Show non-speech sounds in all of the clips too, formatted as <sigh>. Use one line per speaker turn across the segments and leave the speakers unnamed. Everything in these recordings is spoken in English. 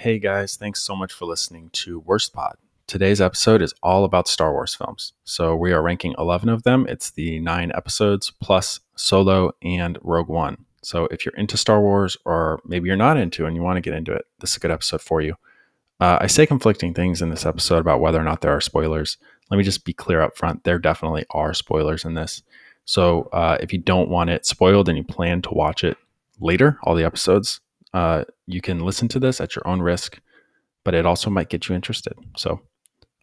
Hey guys, thanks so much for listening to Worst Pod. Today's episode is all about Star Wars films. So we are ranking 11 of them. It's the nine episodes plus Solo and Rogue One. So if you're into Star Wars or maybe you're not into and you want to get into it, this is a good episode for you. Uh, I say conflicting things in this episode about whether or not there are spoilers. Let me just be clear up front. There definitely are spoilers in this. So uh, if you don't want it spoiled and you plan to watch it later, all the episodes, uh, you can listen to this at your own risk, but it also might get you interested. So,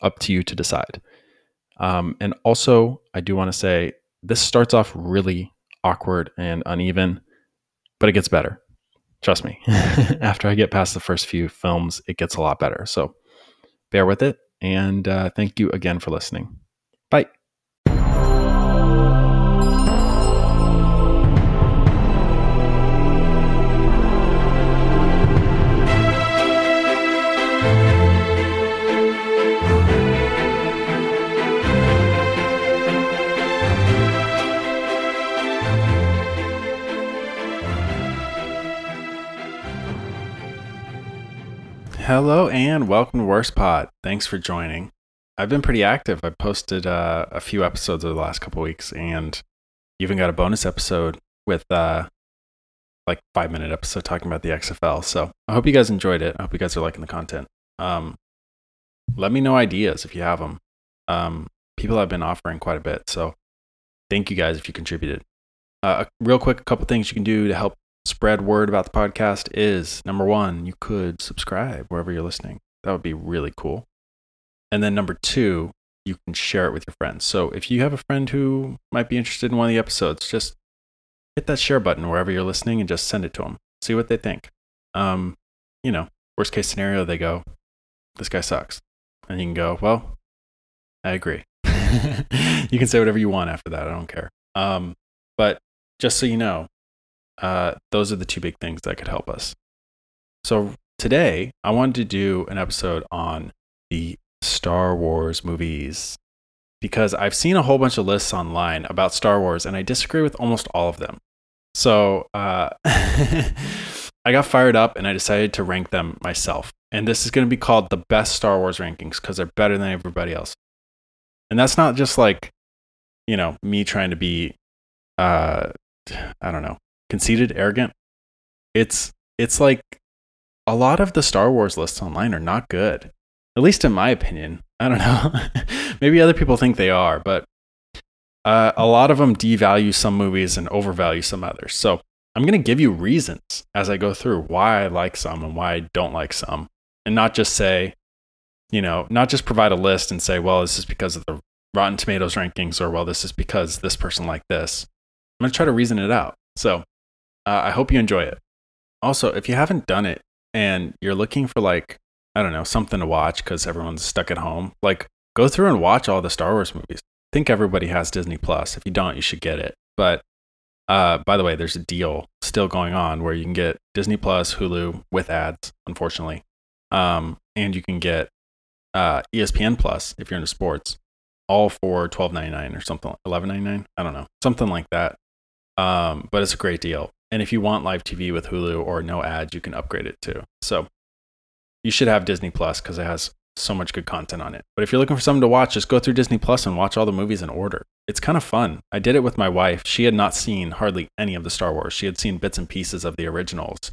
up to you to decide. Um, and also, I do want to say this starts off really awkward and uneven, but it gets better. Trust me. <laughs> After I get past the first few films, it gets a lot better. So, bear with it. And uh, thank you again for listening. Bye. Hello and welcome to Worst Pod. Thanks for joining. I've been pretty active. I posted uh, a few episodes over the last couple weeks, and even got a bonus episode with uh, like five minute episode talking about the XFL. So I hope you guys enjoyed it. I hope you guys are liking the content. Um, let me know ideas if you have them. Um, people have been offering quite a bit, so thank you guys if you contributed. Uh, real quick, a couple things you can do to help spread word about the podcast is number one, you could subscribe wherever you're listening. That would be really cool. And then number two, you can share it with your friends. So if you have a friend who might be interested in one of the episodes, just hit that share button wherever you're listening and just send it to them. See what they think. Um, you know, worst case scenario, they go, this guy sucks. And you can go, well, I agree. <laughs> you can say whatever you want after that. I don't care. Um, but just so you know, uh, those are the two big things that could help us. So today, I wanted to do an episode on the Star Wars movies because I've seen a whole bunch of lists online about Star Wars and I disagree with almost all of them. So uh, <laughs> I got fired up and I decided to rank them myself. And this is going to be called the best Star Wars rankings because they're better than everybody else. And that's not just like, you know, me trying to be, uh, I don't know, conceited, arrogant. It's it's like a lot of the Star Wars lists online are not good. At least in my opinion. <laughs> I don't know. <laughs> Maybe other people think they are, but uh, a lot of them devalue some movies and overvalue some others. So I'm going to give you reasons as I go through why I like some and why I don't like some, and not just say, you know, not just provide a list and say, well, this is because of the Rotten Tomatoes rankings, or well, this is because this person liked this. I'm going to try to reason it out. So uh, I hope you enjoy it. Also, if you haven't done it and you're looking for like, I don't know, something to watch because everyone's stuck at home, like go through and watch all the Star Wars movies. I think everybody has Disney Plus. If you don't, you should get it. But uh, by the way, there's a deal still going on where you can get Disney Plus, Hulu with ads, unfortunately, um, and you can get uh, ESPN Plus if you're into sports, all for twelve ninety nine or something, eleven ninety nine. I don't know, something like that. Um, but it's a great deal. And if you want live TV with Hulu or no ads, you can upgrade it too. So you should have Disney Plus because it has so much good content on it. But if you're looking for something to watch, just go through Disney Plus and watch all the movies in order. It's kind of fun. I did it with my wife. She had not seen hardly any of the Star Wars. She had seen bits and pieces of the originals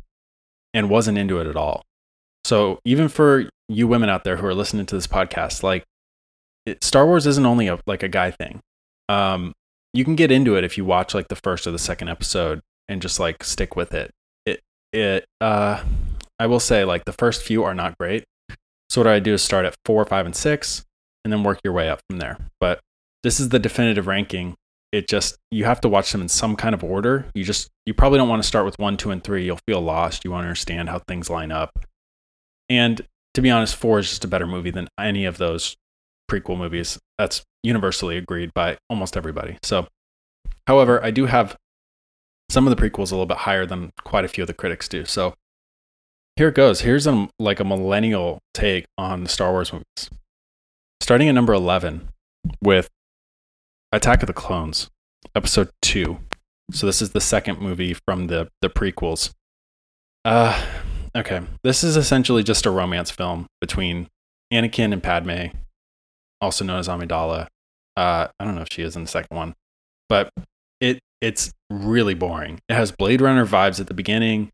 and wasn't into it at all. So even for you women out there who are listening to this podcast, like it, Star Wars isn't only a, like a guy thing. Um, you can get into it if you watch like the first or the second episode and just like stick with it. It it uh I will say like the first few are not great. So what I do is start at four, five, and six, and then work your way up from there. But this is the definitive ranking. It just you have to watch them in some kind of order. You just you probably don't want to start with one, two, and three. You'll feel lost. You want to understand how things line up. And to be honest, four is just a better movie than any of those prequel movies. That's universally agreed by almost everybody. So, however, I do have some of the prequels a little bit higher than quite a few of the critics do. So here it goes. Here's a, like a millennial take on the Star Wars movies. Starting at number 11 with Attack of the Clones, episode 2. So this is the second movie from the the prequels. Uh Okay. This is essentially just a romance film between Anakin and Padme, also known as Amidala. Uh, I don't know if she is in the second one, but it's really boring. It has Blade Runner vibes at the beginning,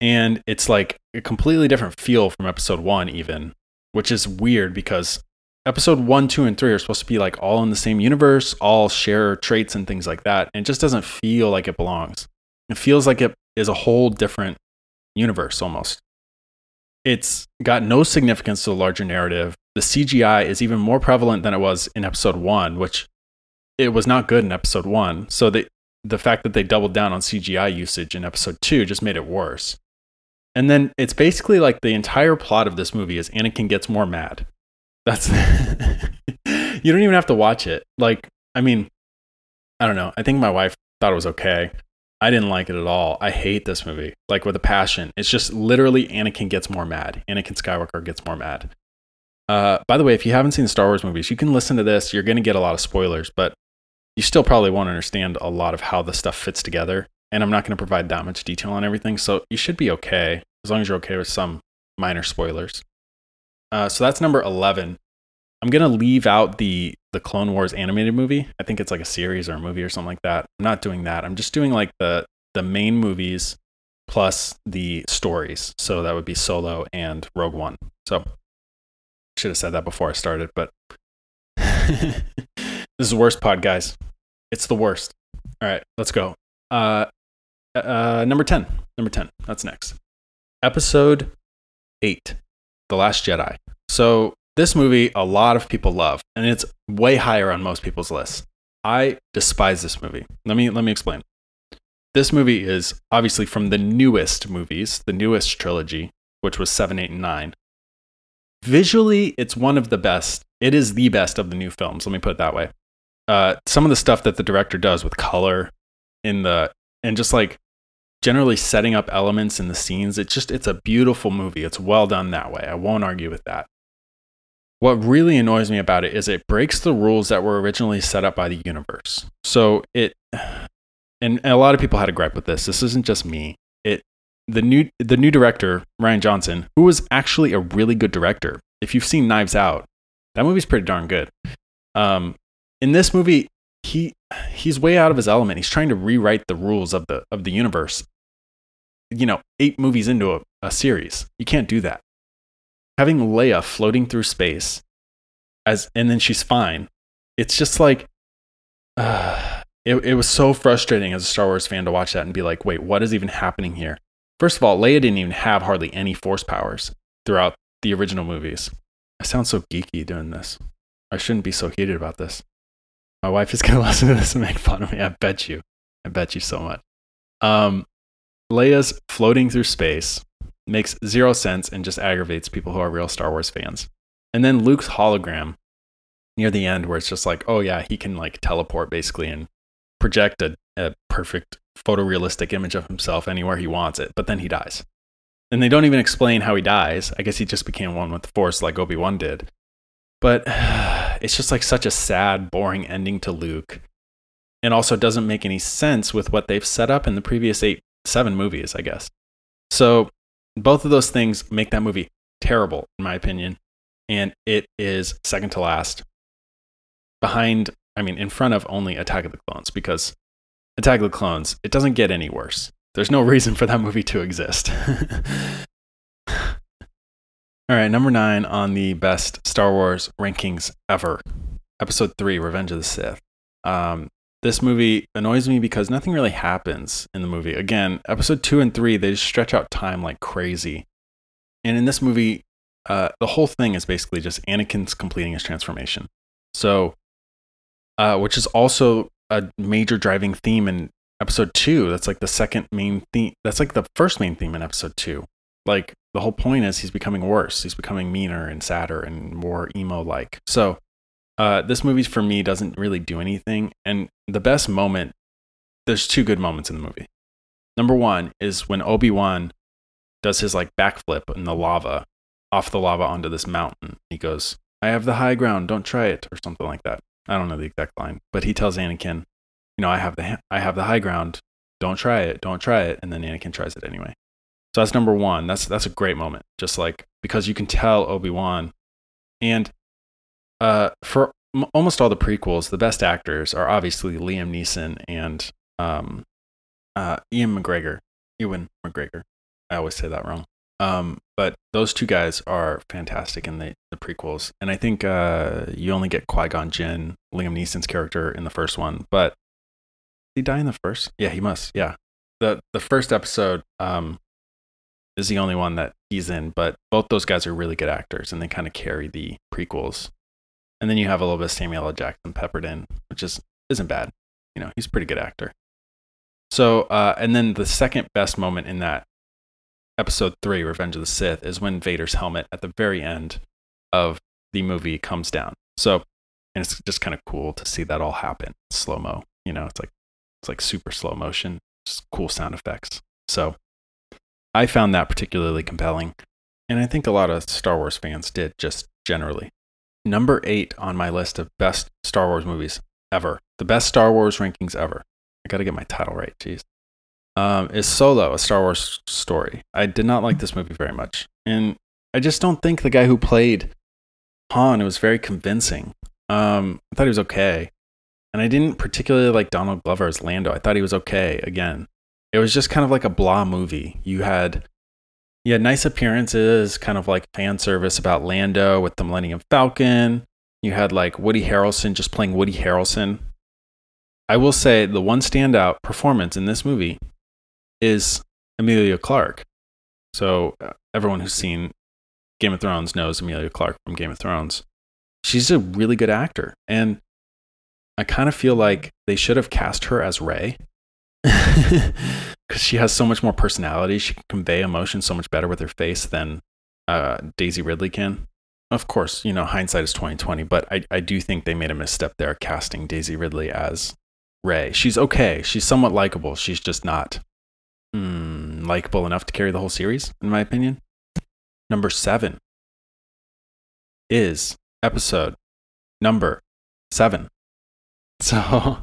and it's like a completely different feel from episode one, even, which is weird because episode one, two, and three are supposed to be like all in the same universe, all share traits and things like that. And it just doesn't feel like it belongs. It feels like it is a whole different universe almost. It's got no significance to the larger narrative. The CGI is even more prevalent than it was in episode one, which it was not good in episode one. So the the fact that they doubled down on CGI usage in episode two just made it worse. And then it's basically like the entire plot of this movie is Anakin gets more mad. That's <laughs> you don't even have to watch it. Like, I mean, I don't know. I think my wife thought it was okay. I didn't like it at all. I hate this movie, like with a passion. It's just literally Anakin gets more mad. Anakin Skywalker gets more mad. Uh, by the way, if you haven't seen the Star Wars movies, you can listen to this. You're going to get a lot of spoilers, but you still probably won't understand a lot of how the stuff fits together. And I'm not going to provide that much detail on everything. So you should be okay as long as you're okay with some minor spoilers. Uh, so that's number 11. I'm going to leave out the the Clone Wars animated movie. I think it's like a series or a movie or something like that. I'm not doing that. I'm just doing like the the main movies plus the stories. So that would be Solo and Rogue One. So should have said that before I started, but <laughs> <laughs> this is the worst pod, guys. It's the worst. All right, let's go. Uh, uh, number 10. Number 10. That's next. Episode 8 The Last Jedi. So this movie, a lot of people love, and it's way higher on most people's lists. I despise this movie. Let me let me explain. This movie is obviously from the newest movies, the newest trilogy, which was 7, 8, and 9. Visually, it's one of the best. It is the best of the new films. Let me put it that way. Uh, some of the stuff that the director does with color in the and just like generally setting up elements in the scenes, it's just it's a beautiful movie. It's well done that way. I won't argue with that. What really annoys me about it is it breaks the rules that were originally set up by the universe. So it, and, a lot of people had a gripe with this. This isn't just me. It, the new, the new director Rian Johnson, who was actually a really good director. If you've seen Knives Out, that movie's pretty darn good. Um, in this movie, he he's way out of his element. He's trying to rewrite the rules of the of the universe. You know, eight movies into a, a series, you can't do that having Leia floating through space as and then she's fine. It's just like uh, it, it was so frustrating as a Star Wars fan to watch that and be like, wait, what is even happening here? First of all, Leia didn't even have hardly any force powers throughout the original movies. I sound so geeky doing this. I shouldn't be so heated about this. My wife is gonna <laughs> listen to this and make fun of me. I bet you. I bet you so much. Um, Leia's floating through space makes zero sense and just aggravates people who are real Star Wars fans. And then Luke's hologram near the end, where it's just like, oh yeah, he can like teleport basically and project a, a perfect photorealistic image of himself anywhere he wants it, but then he dies. And they don't even explain how he dies. I guess he just became one with the Force like Obi Wan did. But <sighs> it's just like such a sad, boring ending to Luke. And also doesn't make any sense with what they've set up in the previous eight, seven movies, I guess. So both of those things make that movie terrible, in my opinion. And it is second to last. Behind, I mean, in front of only Attack of the Clones, because Attack of the Clones, it doesn't get any worse. There's no reason for that movie to exist. <laughs> All right, number nine on the best Star Wars rankings ever. Episode three, Revenge of the Sith. Um, this movie annoys me because nothing really happens in the movie. Again, episode two and three, they just stretch out time like crazy. And in this movie, uh, the whole thing is basically just Anakin's completing his transformation. So, uh, which is also a major driving theme in episode two. That's like the second main theme. That's like the first main theme in episode two. Like the whole point is he's becoming worse. He's becoming meaner and sadder and more emo like. So, uh, this movie for me doesn't really do anything. And the best moment, there's two good moments in the movie. Number one is when Obi Wan does his like backflip in the lava, off the lava onto this mountain. He goes, "I have the high ground. Don't try it," or something like that. I don't know the exact line, but he tells Anakin, "You know, I have the I have the high ground. Don't try it. Don't try it." And then Anakin tries it anyway. So that's number one. That's that's a great moment. Just like because you can tell Obi Wan, and uh, for m- almost all the prequels, the best actors are obviously Liam Neeson and um, uh, Ian McGregor. Ewan McGregor. I always say that wrong. Um, but those two guys are fantastic in the, the prequels. And I think uh, you only get Qui Gon Jinn, Liam Neeson's character, in the first one. But did he die in the first? Yeah, he must. Yeah. The the first episode um, is the only one that he's in, but both those guys are really good actors and they kind of carry the prequels. And then you have a little bit of Samuel L. Jackson peppered in, which is isn't bad. You know, he's a pretty good actor. So, uh, and then the second best moment in that episode three, Revenge of the Sith, is when Vader's helmet at the very end of the movie comes down. So, and it's just kind of cool to see that all happen slow mo. You know, it's like it's like super slow motion, just cool sound effects. So, I found that particularly compelling, and I think a lot of Star Wars fans did just generally. Number eight on my list of best Star Wars movies ever, the best Star Wars rankings ever. I got to get my title right. Jeez um, is Solo, a Star Wars story. I did not like this movie very much. And I just don't think the guy who played Han was very convincing. Um, I thought he was okay. And I didn't particularly like Donald Glover as Lando. I thought he was okay again. It was just kind of like a blah movie. You had you had nice appearances, kind of like fan service about Lando with the Millennium Falcon. You had like Woody Harrelson just playing Woody Harrelson. I will say the one standout performance in this movie is Emilia Clarke. So uh, everyone who's seen Game of Thrones knows Emilia Clarke from Game of Thrones. She's a really good actor, and I kind of feel like they should have cast her as Rey <laughs> because she has so much more personality. She can convey emotion so much better with her face than uh, Daisy Ridley can. Of course, you know hindsight is twenty twenty, but I I do think they made a misstep there casting Daisy Ridley as Rey. She's okay. She's somewhat likable. She's just not mm, likable enough to carry the whole series, in my opinion. Number seven is episode number seven. <laughs> So,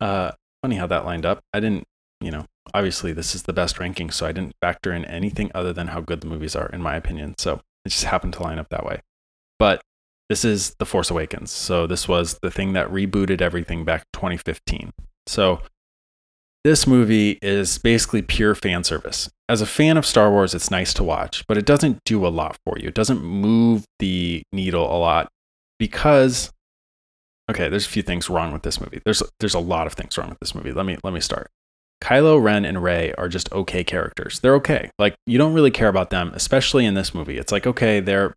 uh, funny how that lined up. I didn't, you know, obviously this is the best ranking, so I didn't factor in anything other than how good the movies are, in my opinion. So it just happened to line up that way. But this is The Force Awakens. So this was the thing that rebooted everything back 2015. So this movie is basically pure fan service. As a fan of Star Wars, it's nice to watch, but it doesn't do a lot for you. It doesn't move the needle a lot because okay, there's a few things wrong with this movie. There's there's a lot of things wrong with this movie. Let me let me start. Kylo Ren and Rey are just okay characters. They're okay. Like you don't really care about them, especially in this movie. It's like okay, they're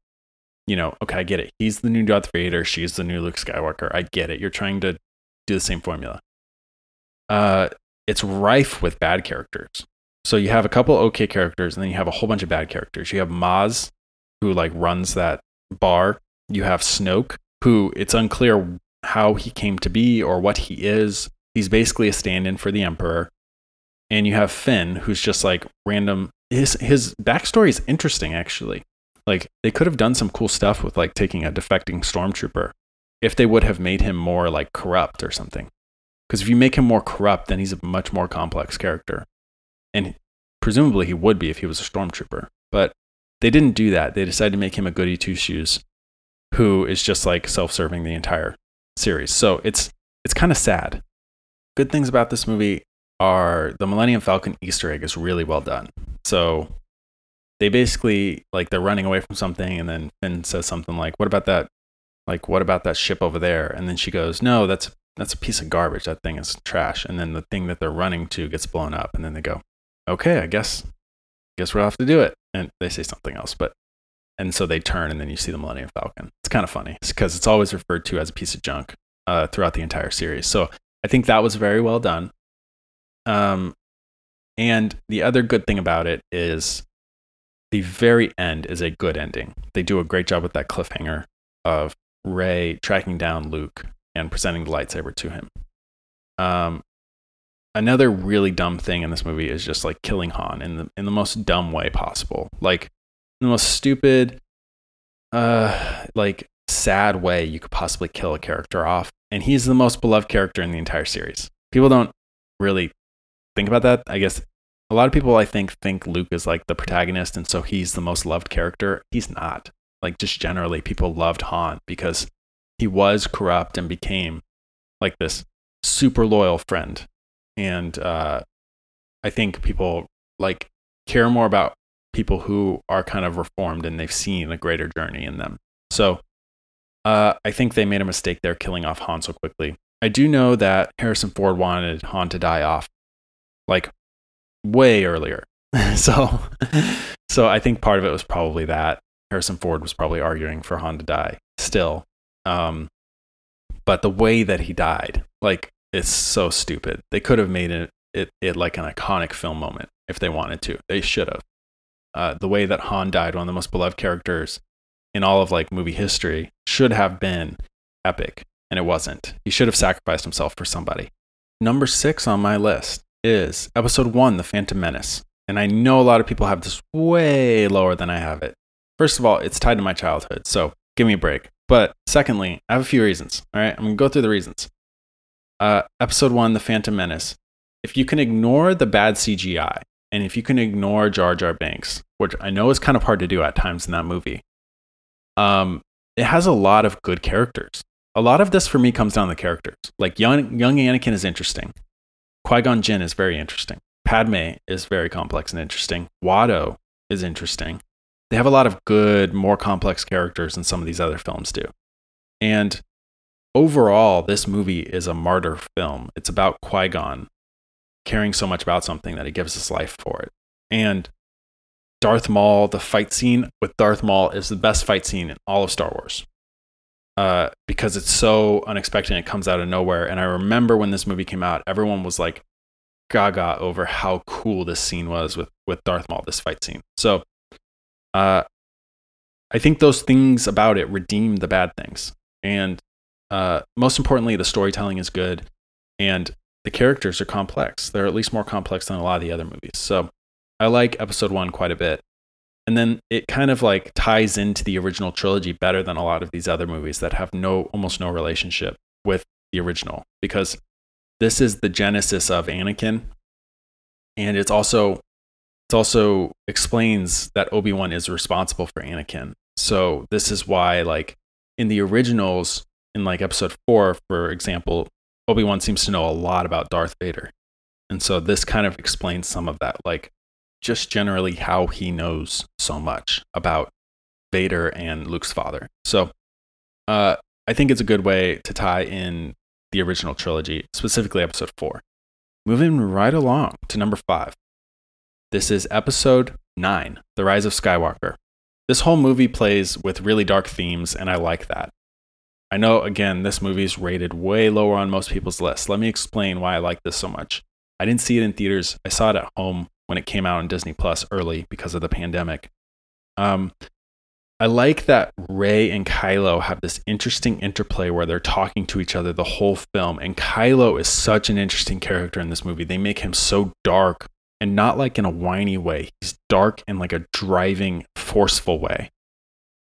you know, okay, I get it. He's the new Darth Vader, she's the new Luke Skywalker. I get it. You're trying to do the same formula. Uh it's rife with bad characters. So you have a couple okay characters, and then you have a whole bunch of bad characters. You have Maz, who like runs that bar. You have Snoke, who it's unclear how he came to be or what he is. He's basically a stand-in for the Emperor. And you have Finn, who's just like random. His his backstory is interesting, actually. Like they could have done some cool stuff with like taking a defecting stormtrooper if they would have made him more like corrupt or something. Because if you make him more corrupt, then he's a much more complex character. And presumably he would be if he was a stormtrooper. But they didn't do that. They decided to make him a goody two shoes who is just like self serving the entire series. So it's it's kind of sad. Good things about this movie are the Millennium Falcon Easter egg is really well done. So they basically like they're running away from something and then Finn says something like, What about that like what about that ship over there? And then she goes, No, that's that's a piece of garbage. That thing is trash. And then the thing that they're running to gets blown up. And then they go, okay, I guess, guess we'll have to do it. And they say something else, but, and so they turn and then you see the Millennium Falcon. It's kind of funny because it's always referred to as a piece of junk uh, throughout the entire series. So I think that was very well done. Um, and the other good thing about it is the very end is a good ending. They do a great job with that cliffhanger of Rey tracking down Luke and presenting the lightsaber to him. Um, another really dumb thing in this movie is just like killing Han in the in the most dumb way possible, like the most stupid, uh, like sad way you could possibly kill a character off. And he's the most beloved character in the entire series. People don't really think about that. I guess A lot of people, I think, think Luke is like the protagonist, and so he's the most loved character. He's not. Like, just generally, people loved Han because he was corrupt and became like this super loyal friend. And uh, I think people like care more about people who are kind of reformed and they've seen a greater journey in them. So uh, I think they made a mistake there killing off Han so quickly. I do know that Harrison Ford wanted Han to die off like way earlier. <laughs> so so I think part of it was probably that Harrison Ford was probably arguing for Han to die still. Um, but the way that he died, like, it's so stupid. They could have made it, it, it like an iconic film moment if they wanted to. They should have. Uh, the way that Han died, one of the most beloved characters in all of like movie history, should have been epic, and it wasn't. He should have sacrificed himself for somebody. Number six on my list is Episode One: The Phantom Menace, and I know a lot of people have this way lower than I have it. First of all, it's tied to my childhood, so give me a break. But secondly, I have a few reasons. All right, I'm gonna go through the reasons. Uh, episode one, The Phantom Menace. If you can ignore the bad CGI and if you can ignore Jar Jar Binks, which I know is kind of hard to do at times in that movie, um, it has a lot of good characters. A lot of this for me comes down to the characters. Like young young Anakin is interesting. Qui Gon Jinn is very interesting. Padme is very complex and interesting. Watto is interesting. They have a lot of good, more complex characters than some of these other films do. And overall, this movie is a martyr film. It's about Qui Gon caring so much about something that he gives his life for it. And Darth Maul, the fight scene with Darth Maul is the best fight scene in all of Star Wars. Uh, because it's so unexpected it comes out of nowhere. And I remember when this movie came out, everyone was like gaga over how cool this scene was with, with Darth Maul, this fight scene. So uh, I think those things about it redeem the bad things. And uh, most importantly, the storytelling is good. And the characters are complex. They're at least more complex than a lot of the other movies. So I like episode one quite a bit. And then it kind of like ties into the original trilogy better than a lot of these other movies that have no almost no relationship with the original because this is the genesis of Anakin and it's also it also explains that Obi-Wan is responsible for Anakin. So this is why like in the originals in like episode 4 for example Obi Wan seems to know a lot about Darth Vader. And so this kind of explains some of that, like just generally how he knows so much about Vader and Luke's father. So uh, I think it's a good way to tie in the original trilogy, specifically episode four. Moving right along to number five. This is episode nine The Rise of Skywalker. This whole movie plays with really dark themes, and I like that. I know, again, this movie is rated way lower on most people's lists. Let me explain why I like this so much. I didn't see it in theaters. I saw it at home when it came out on Disney Plus early because of the pandemic. Um, I like that Rey and Kylo have this interesting interplay where they're talking to each other the whole film. And Kylo is such an interesting character in this movie. They make him so dark and not like in a whiny way. He's dark in like a driving, forceful way.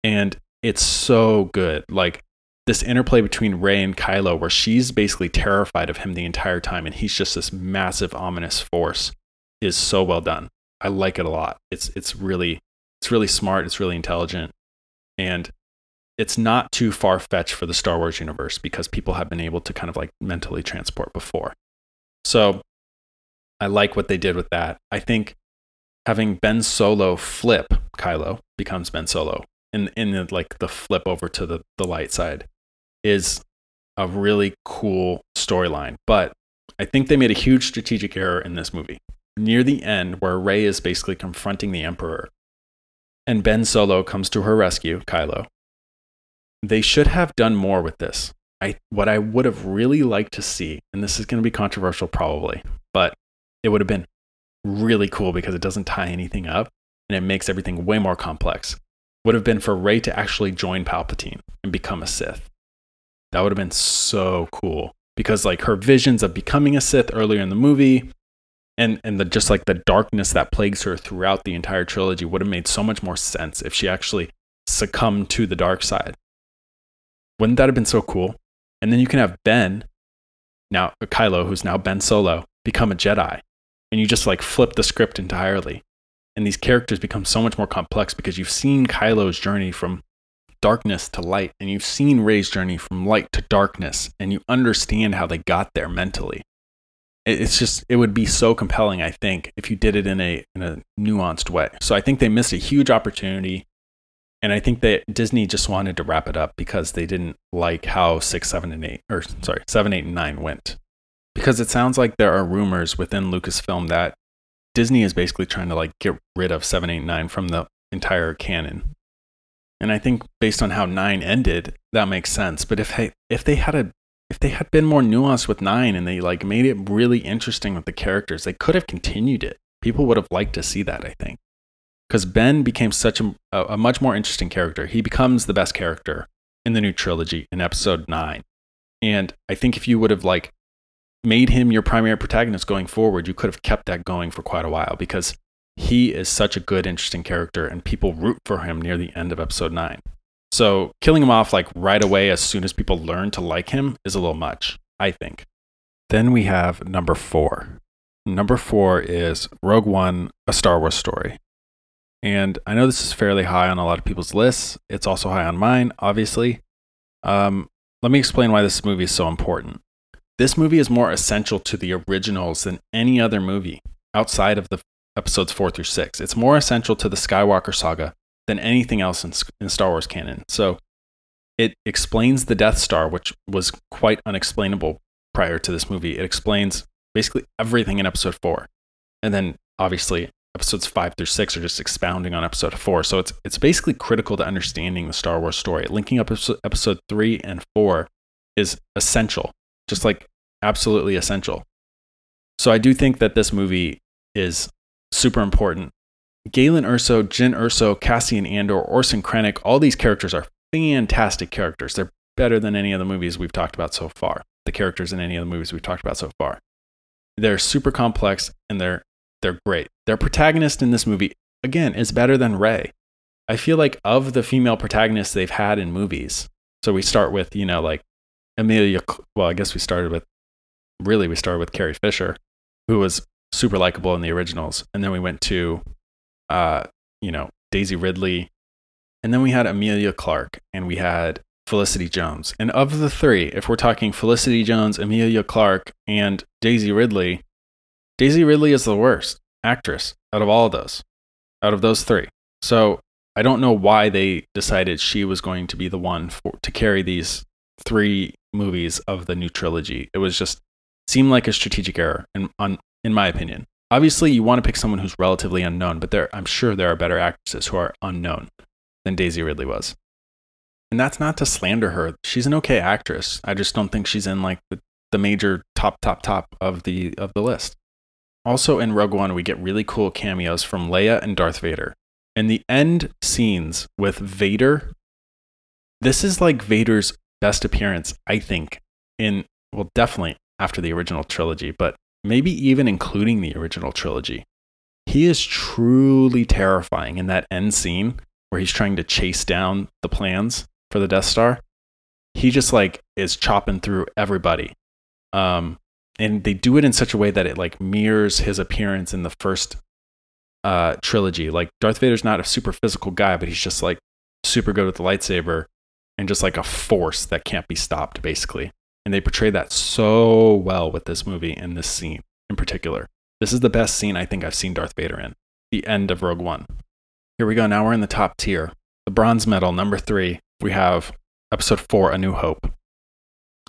And it's so good. Like this interplay between Rey and Kylo, where she's basically terrified of him the entire time, and he's just this massive, ominous force, is so well done. I like it a lot. It's it's really it's really smart. It's really intelligent, and it's not too far fetched for the Star Wars universe because people have been able to kind of like mentally transport before. So I like what they did with that. I think having Ben Solo flip Kylo becomes Ben Solo in in the, like the flip over to the the light side is a really cool storyline. But I think they made a huge strategic error in this movie. Near the end, where Rey is basically confronting the Emperor and Ben Solo comes to her rescue, Kylo, they should have done more with this. I, what I would have really liked to see, and this is going to be controversial probably, but it would have been really cool because it doesn't tie anything up and it makes everything way more complex, would have been for Rey to actually join Palpatine and become a Sith. That would have been so cool because like her visions of becoming a Sith earlier in the movie and and the just like the darkness that plagues her throughout the entire trilogy would have made so much more sense if she actually succumbed to the dark side. Wouldn't that have been so cool? And then you can have Ben, now uh, Kylo, who's now Ben Solo, become a Jedi. and you just like flip the script entirely. And these characters become so much more complex because you've seen Kylo's journey from darkness to light, and you've seen Rey's journey from light to darkness, and you understand how they got there mentally. It's just it would be so compelling, I think, if you did it in a in a nuanced way. So I think they missed a huge opportunity, and I think that Disney just wanted to wrap it up because they didn't like how six, seven, and eight, or sorry, seven, eight, and nine went. Because it sounds like there are rumors within Lucasfilm that Disney is basically trying to like get rid of seven, eight, nine from the entire canon and I think based on how nine ended, that makes sense. But if they, if they had a if they had been more nuanced with nine and they like made it really interesting with the characters, they could have continued it. People would have liked to see that, I think. Because Ben became such a, a much more interesting character. He becomes the best character in the new trilogy in episode nine. And I think if you would have like made him your primary protagonist going forward, you could have kept that going for quite a while because he is such a good, interesting character, and people root for him near the end of episode nine. So killing him off like right away as soon as people learn to like him is a little much, I think. Then we have number four. Number four is Rogue One, a Star Wars story. And I know this is fairly high on a lot of people's lists. It's also high on mine, obviously. Um, let me explain why this movie is so important. This movie is more essential to the originals than any other movie outside of the episodes four through six. It's more essential to the Skywalker saga than anything else in, in Star Wars canon. So it explains the Death Star, which was quite unexplainable prior to this movie. It explains basically everything in episode four. And then obviously episodes five through six are just expounding on episode four. So it's it's basically critical to understanding the Star Wars story. Linking up episode three and four is essential, just like absolutely essential. So I do think that this movie is super important. Galen Erso, Jyn Erso, Cassian Andor, Orson Krennic, all these characters are fantastic characters. They're better than any of the movies we've talked about so far. The characters in any of the movies we've talked about so far. They're super complex and they're they're great. Their protagonist in this movie again is better than Rey. I feel like of the female protagonists they've had in movies. So we start with, you know, like Emilia well, I guess we started with really we started with Carrie Fisher, who was super likable in the originals. And then we went to, uh, you know, Daisy Ridley. And then we had Emilia Clarke and we had Felicity Jones. And of the three, if we're talking Felicity Jones, Emilia Clarke, and Daisy Ridley, Daisy Ridley is the worst actress out of all of those, out of those three. So I don't know why they decided she was going to be the one for, to carry these three movies of the new trilogy. It was just seemed like a strategic error and on in my opinion. Obviously, you want to pick someone who's relatively unknown, but there, I'm sure there are better actresses who are unknown than Daisy Ridley was. And that's not to slander her. She's an okay actress. I just don't think she's in like the, the major top, top, top of the of the list. Also in Rogue One, we get really cool cameos from Leia and Darth Vader. And the end scenes with Vader, this is like Vader's best appearance, I think, in well, definitely after the original trilogy, but maybe even including the original trilogy. He is truly terrifying in that end scene where he's trying to chase down the plans for the Death Star. He just like is chopping through everybody. Um, and they do it in such a way that it like mirrors his appearance in the first uh, trilogy. Like Darth Vader's not a super physical guy, but he's just like super good with the lightsaber and just like a force that can't be stopped, basically. And they portray that so well with this movie and this scene in particular. This is the best scene I think I've seen Darth Vader in. The end of Rogue One. Here we go. Now we're in the top tier. The bronze medal, number three, we have episode four, A New Hope.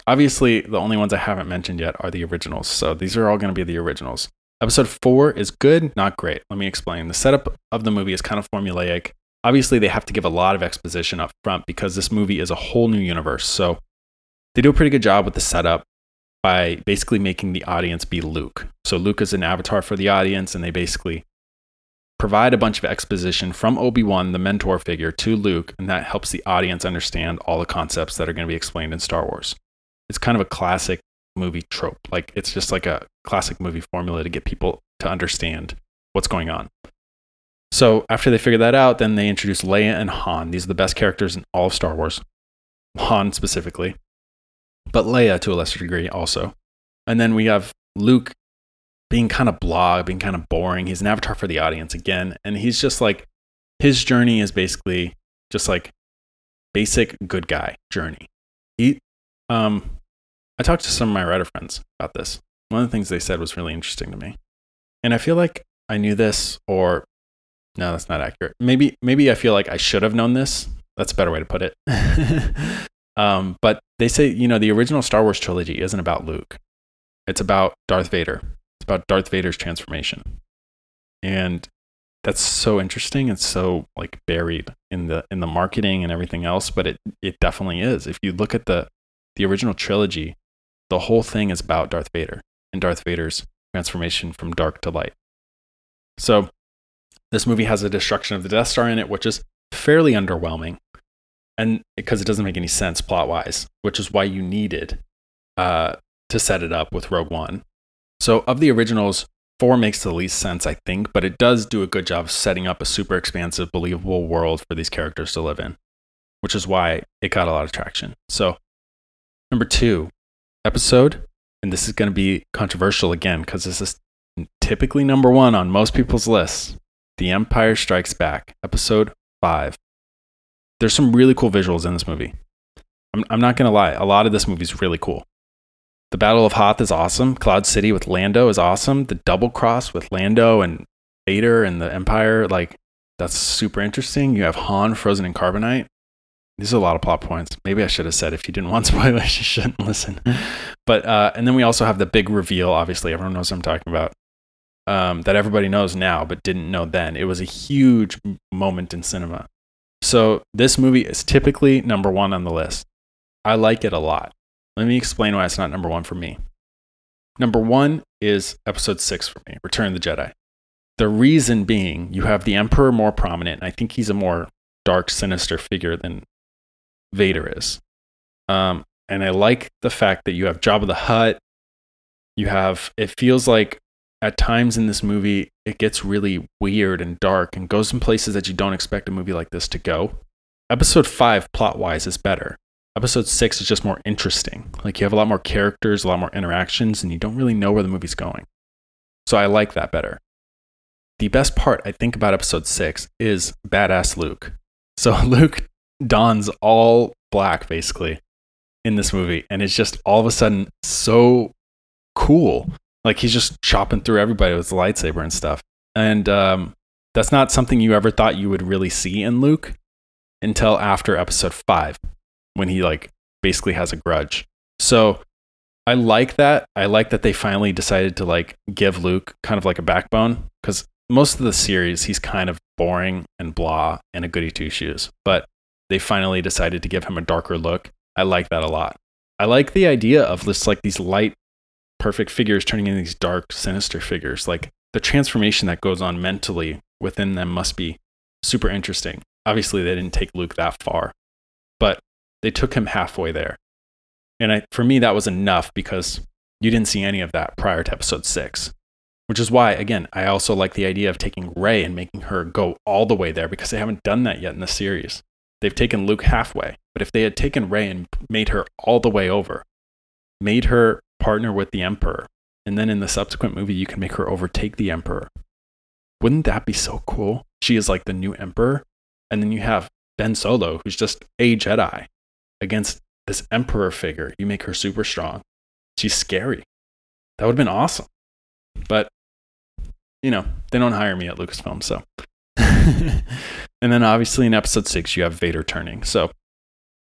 Obviously, the only ones I haven't mentioned yet are the originals. So these are all going to be the originals. Episode four is good, not great. Let me explain. The setup of the movie is kind of formulaic. Obviously, they have to give a lot of exposition up front because this movie is a whole new universe. So they do a pretty good job with the setup by basically making the audience be Luke. So Luke is an avatar for the audience, and they basically provide a bunch of exposition from Obi Wan, the mentor figure, to Luke, and that helps the audience understand all the concepts that are going to be explained in Star Wars. It's kind of a classic movie trope. Like it's just like a classic movie formula to get people to understand what's going on. So after they figure that out, then they introduce Leia and Han. These are the best characters in all of Star Wars. Han specifically but Leia to a lesser degree also. And then we have Luke being kind of blah, being kind of boring. He's an avatar for the audience again. And he's just like, his journey is basically just like basic good guy journey. He, um, I talked to some of my writer friends about this. One of the things they said was really interesting to me. And I feel like I knew this, or no, that's not accurate. Maybe, maybe I feel like I should have known this. That's a better way to put it. <laughs> um, but they say, you know, the original Star Wars trilogy isn't about Luke. It's about Darth Vader. It's about Darth Vader's transformation. And that's so interesting and so like buried in the in the marketing and everything else, but it it definitely is. If you look at the the original trilogy, the whole thing is about Darth Vader and Darth Vader's transformation from dark to light. So this movie has a destruction of the Death Star in it, which is fairly underwhelming. And because it doesn't make any sense plot wise, which is why you needed uh, to set it up with Rogue One. So, of the originals, four makes the least sense, I think, but it does do a good job of setting up a super expansive, believable world for these characters to live in, which is why it got a lot of traction. So, number two, episode, and this is going to be controversial again because this is typically number one on most people's lists The Empire Strikes Back, episode five. There's some really cool visuals in this movie. I'm, I'm not going to lie, a lot of this movie is really cool. The Battle of Hoth is awesome. Cloud City with Lando is awesome. The double cross with Lando and Vader and the Empire, like that's super interesting. You have Han frozen in carbonite. These are a lot of plot points. Maybe I should have said if you didn't want <laughs> spoilers, you shouldn't listen. But uh, and then we also have the big reveal. Obviously, everyone knows what I'm talking about. Um, that everybody knows now, but didn't know then. It was a huge moment in cinema. So this movie is typically number one on the list. I like it a lot. Let me explain why it's not number one for me. Number one is episode six for me, Return of the Jedi. The reason being, you have the Emperor more prominent. I think he's a more dark, sinister figure than Vader is. Um, and I like the fact that you have Jabba the Hutt. You have, it feels like at times in this movie, it gets really weird and dark and goes in places that you don't expect a movie like this to go. Episode five, plot wise, is better episode six is just more interesting. Like you have a lot more characters, a lot more interactions, and you don't really know where the movie's going. So I like that better. The best part I think about episode six is badass Luke. So <laughs> Luke dons all black basically in this movie, and it's just all of a sudden so cool. Like he's just chopping through everybody with the lightsaber and stuff. And um, that's not something you ever thought you would really see in Luke until after episode five when he like basically has a grudge. So I like that. I like that they finally decided to like give Luke kind of like a backbone because most of the series he's kind of boring and blah and a goody two shoes. But they finally decided to give him a darker look. I like that a lot. I like the idea of just like these light, perfect figures turning into these dark, sinister figures. Like the transformation that goes on mentally within them must be super interesting. Obviously, they didn't take Luke that far, but they took him halfway there. And I, for me, that was enough because you didn't see any of that prior to episode six, which is why, again, I also like the idea of taking Rey and making her go all the way there because they haven't done that yet in the series. They've taken Luke halfway, but if they had taken Rey and made her all the way over, made her partner with the Emperor, and then in the subsequent movie, you can make her overtake the Emperor. Wouldn't that be so cool? She is like the new Emperor. And then you have Ben Solo, who's just a Jedi against this emperor figure. You make her super strong. She's scary. That would have been awesome. But, you know, they don't hire me at Lucasfilm. So, <laughs> and then obviously in episode six, you have Vader turning. So,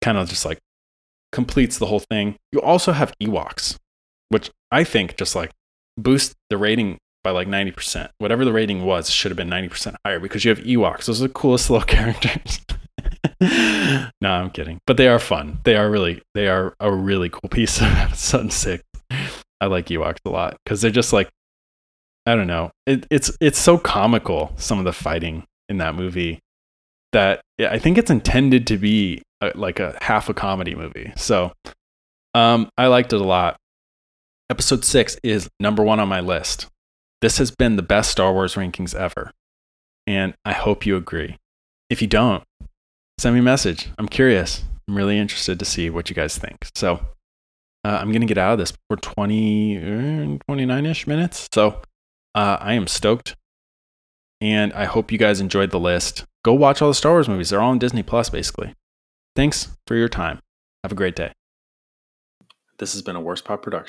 kind of just like completes the whole thing. You also have Ewoks, which I think just like boost the rating by like 90%. Whatever the rating was should have been 90% higher because you have Ewoks. Those are the coolest <laughs> little characters. <laughs> no, I'm kidding. But they are fun. They are really they are a really cool piece of <laughs> episode six. I like Ewoks a lot because they're just like I don't know. It, it's it's so comical some of the fighting in that movie that I think it's intended to be a, like a half a comedy movie. So um, I liked it a lot. Episode six is number one on my list. This has been the best Star Wars rankings ever, and I hope you agree. If you don't, send me a message. I'm curious. I'm really interested to see what you guys think. So uh, I'm going to get out of this for 20, 29 ish minutes. So Uh, I am stoked. And I hope you guys enjoyed the list. Go watch all the Star Wars movies. They're all on Disney Plus, basically. Thanks for your time. Have a great day. This has been a Worst Pod production.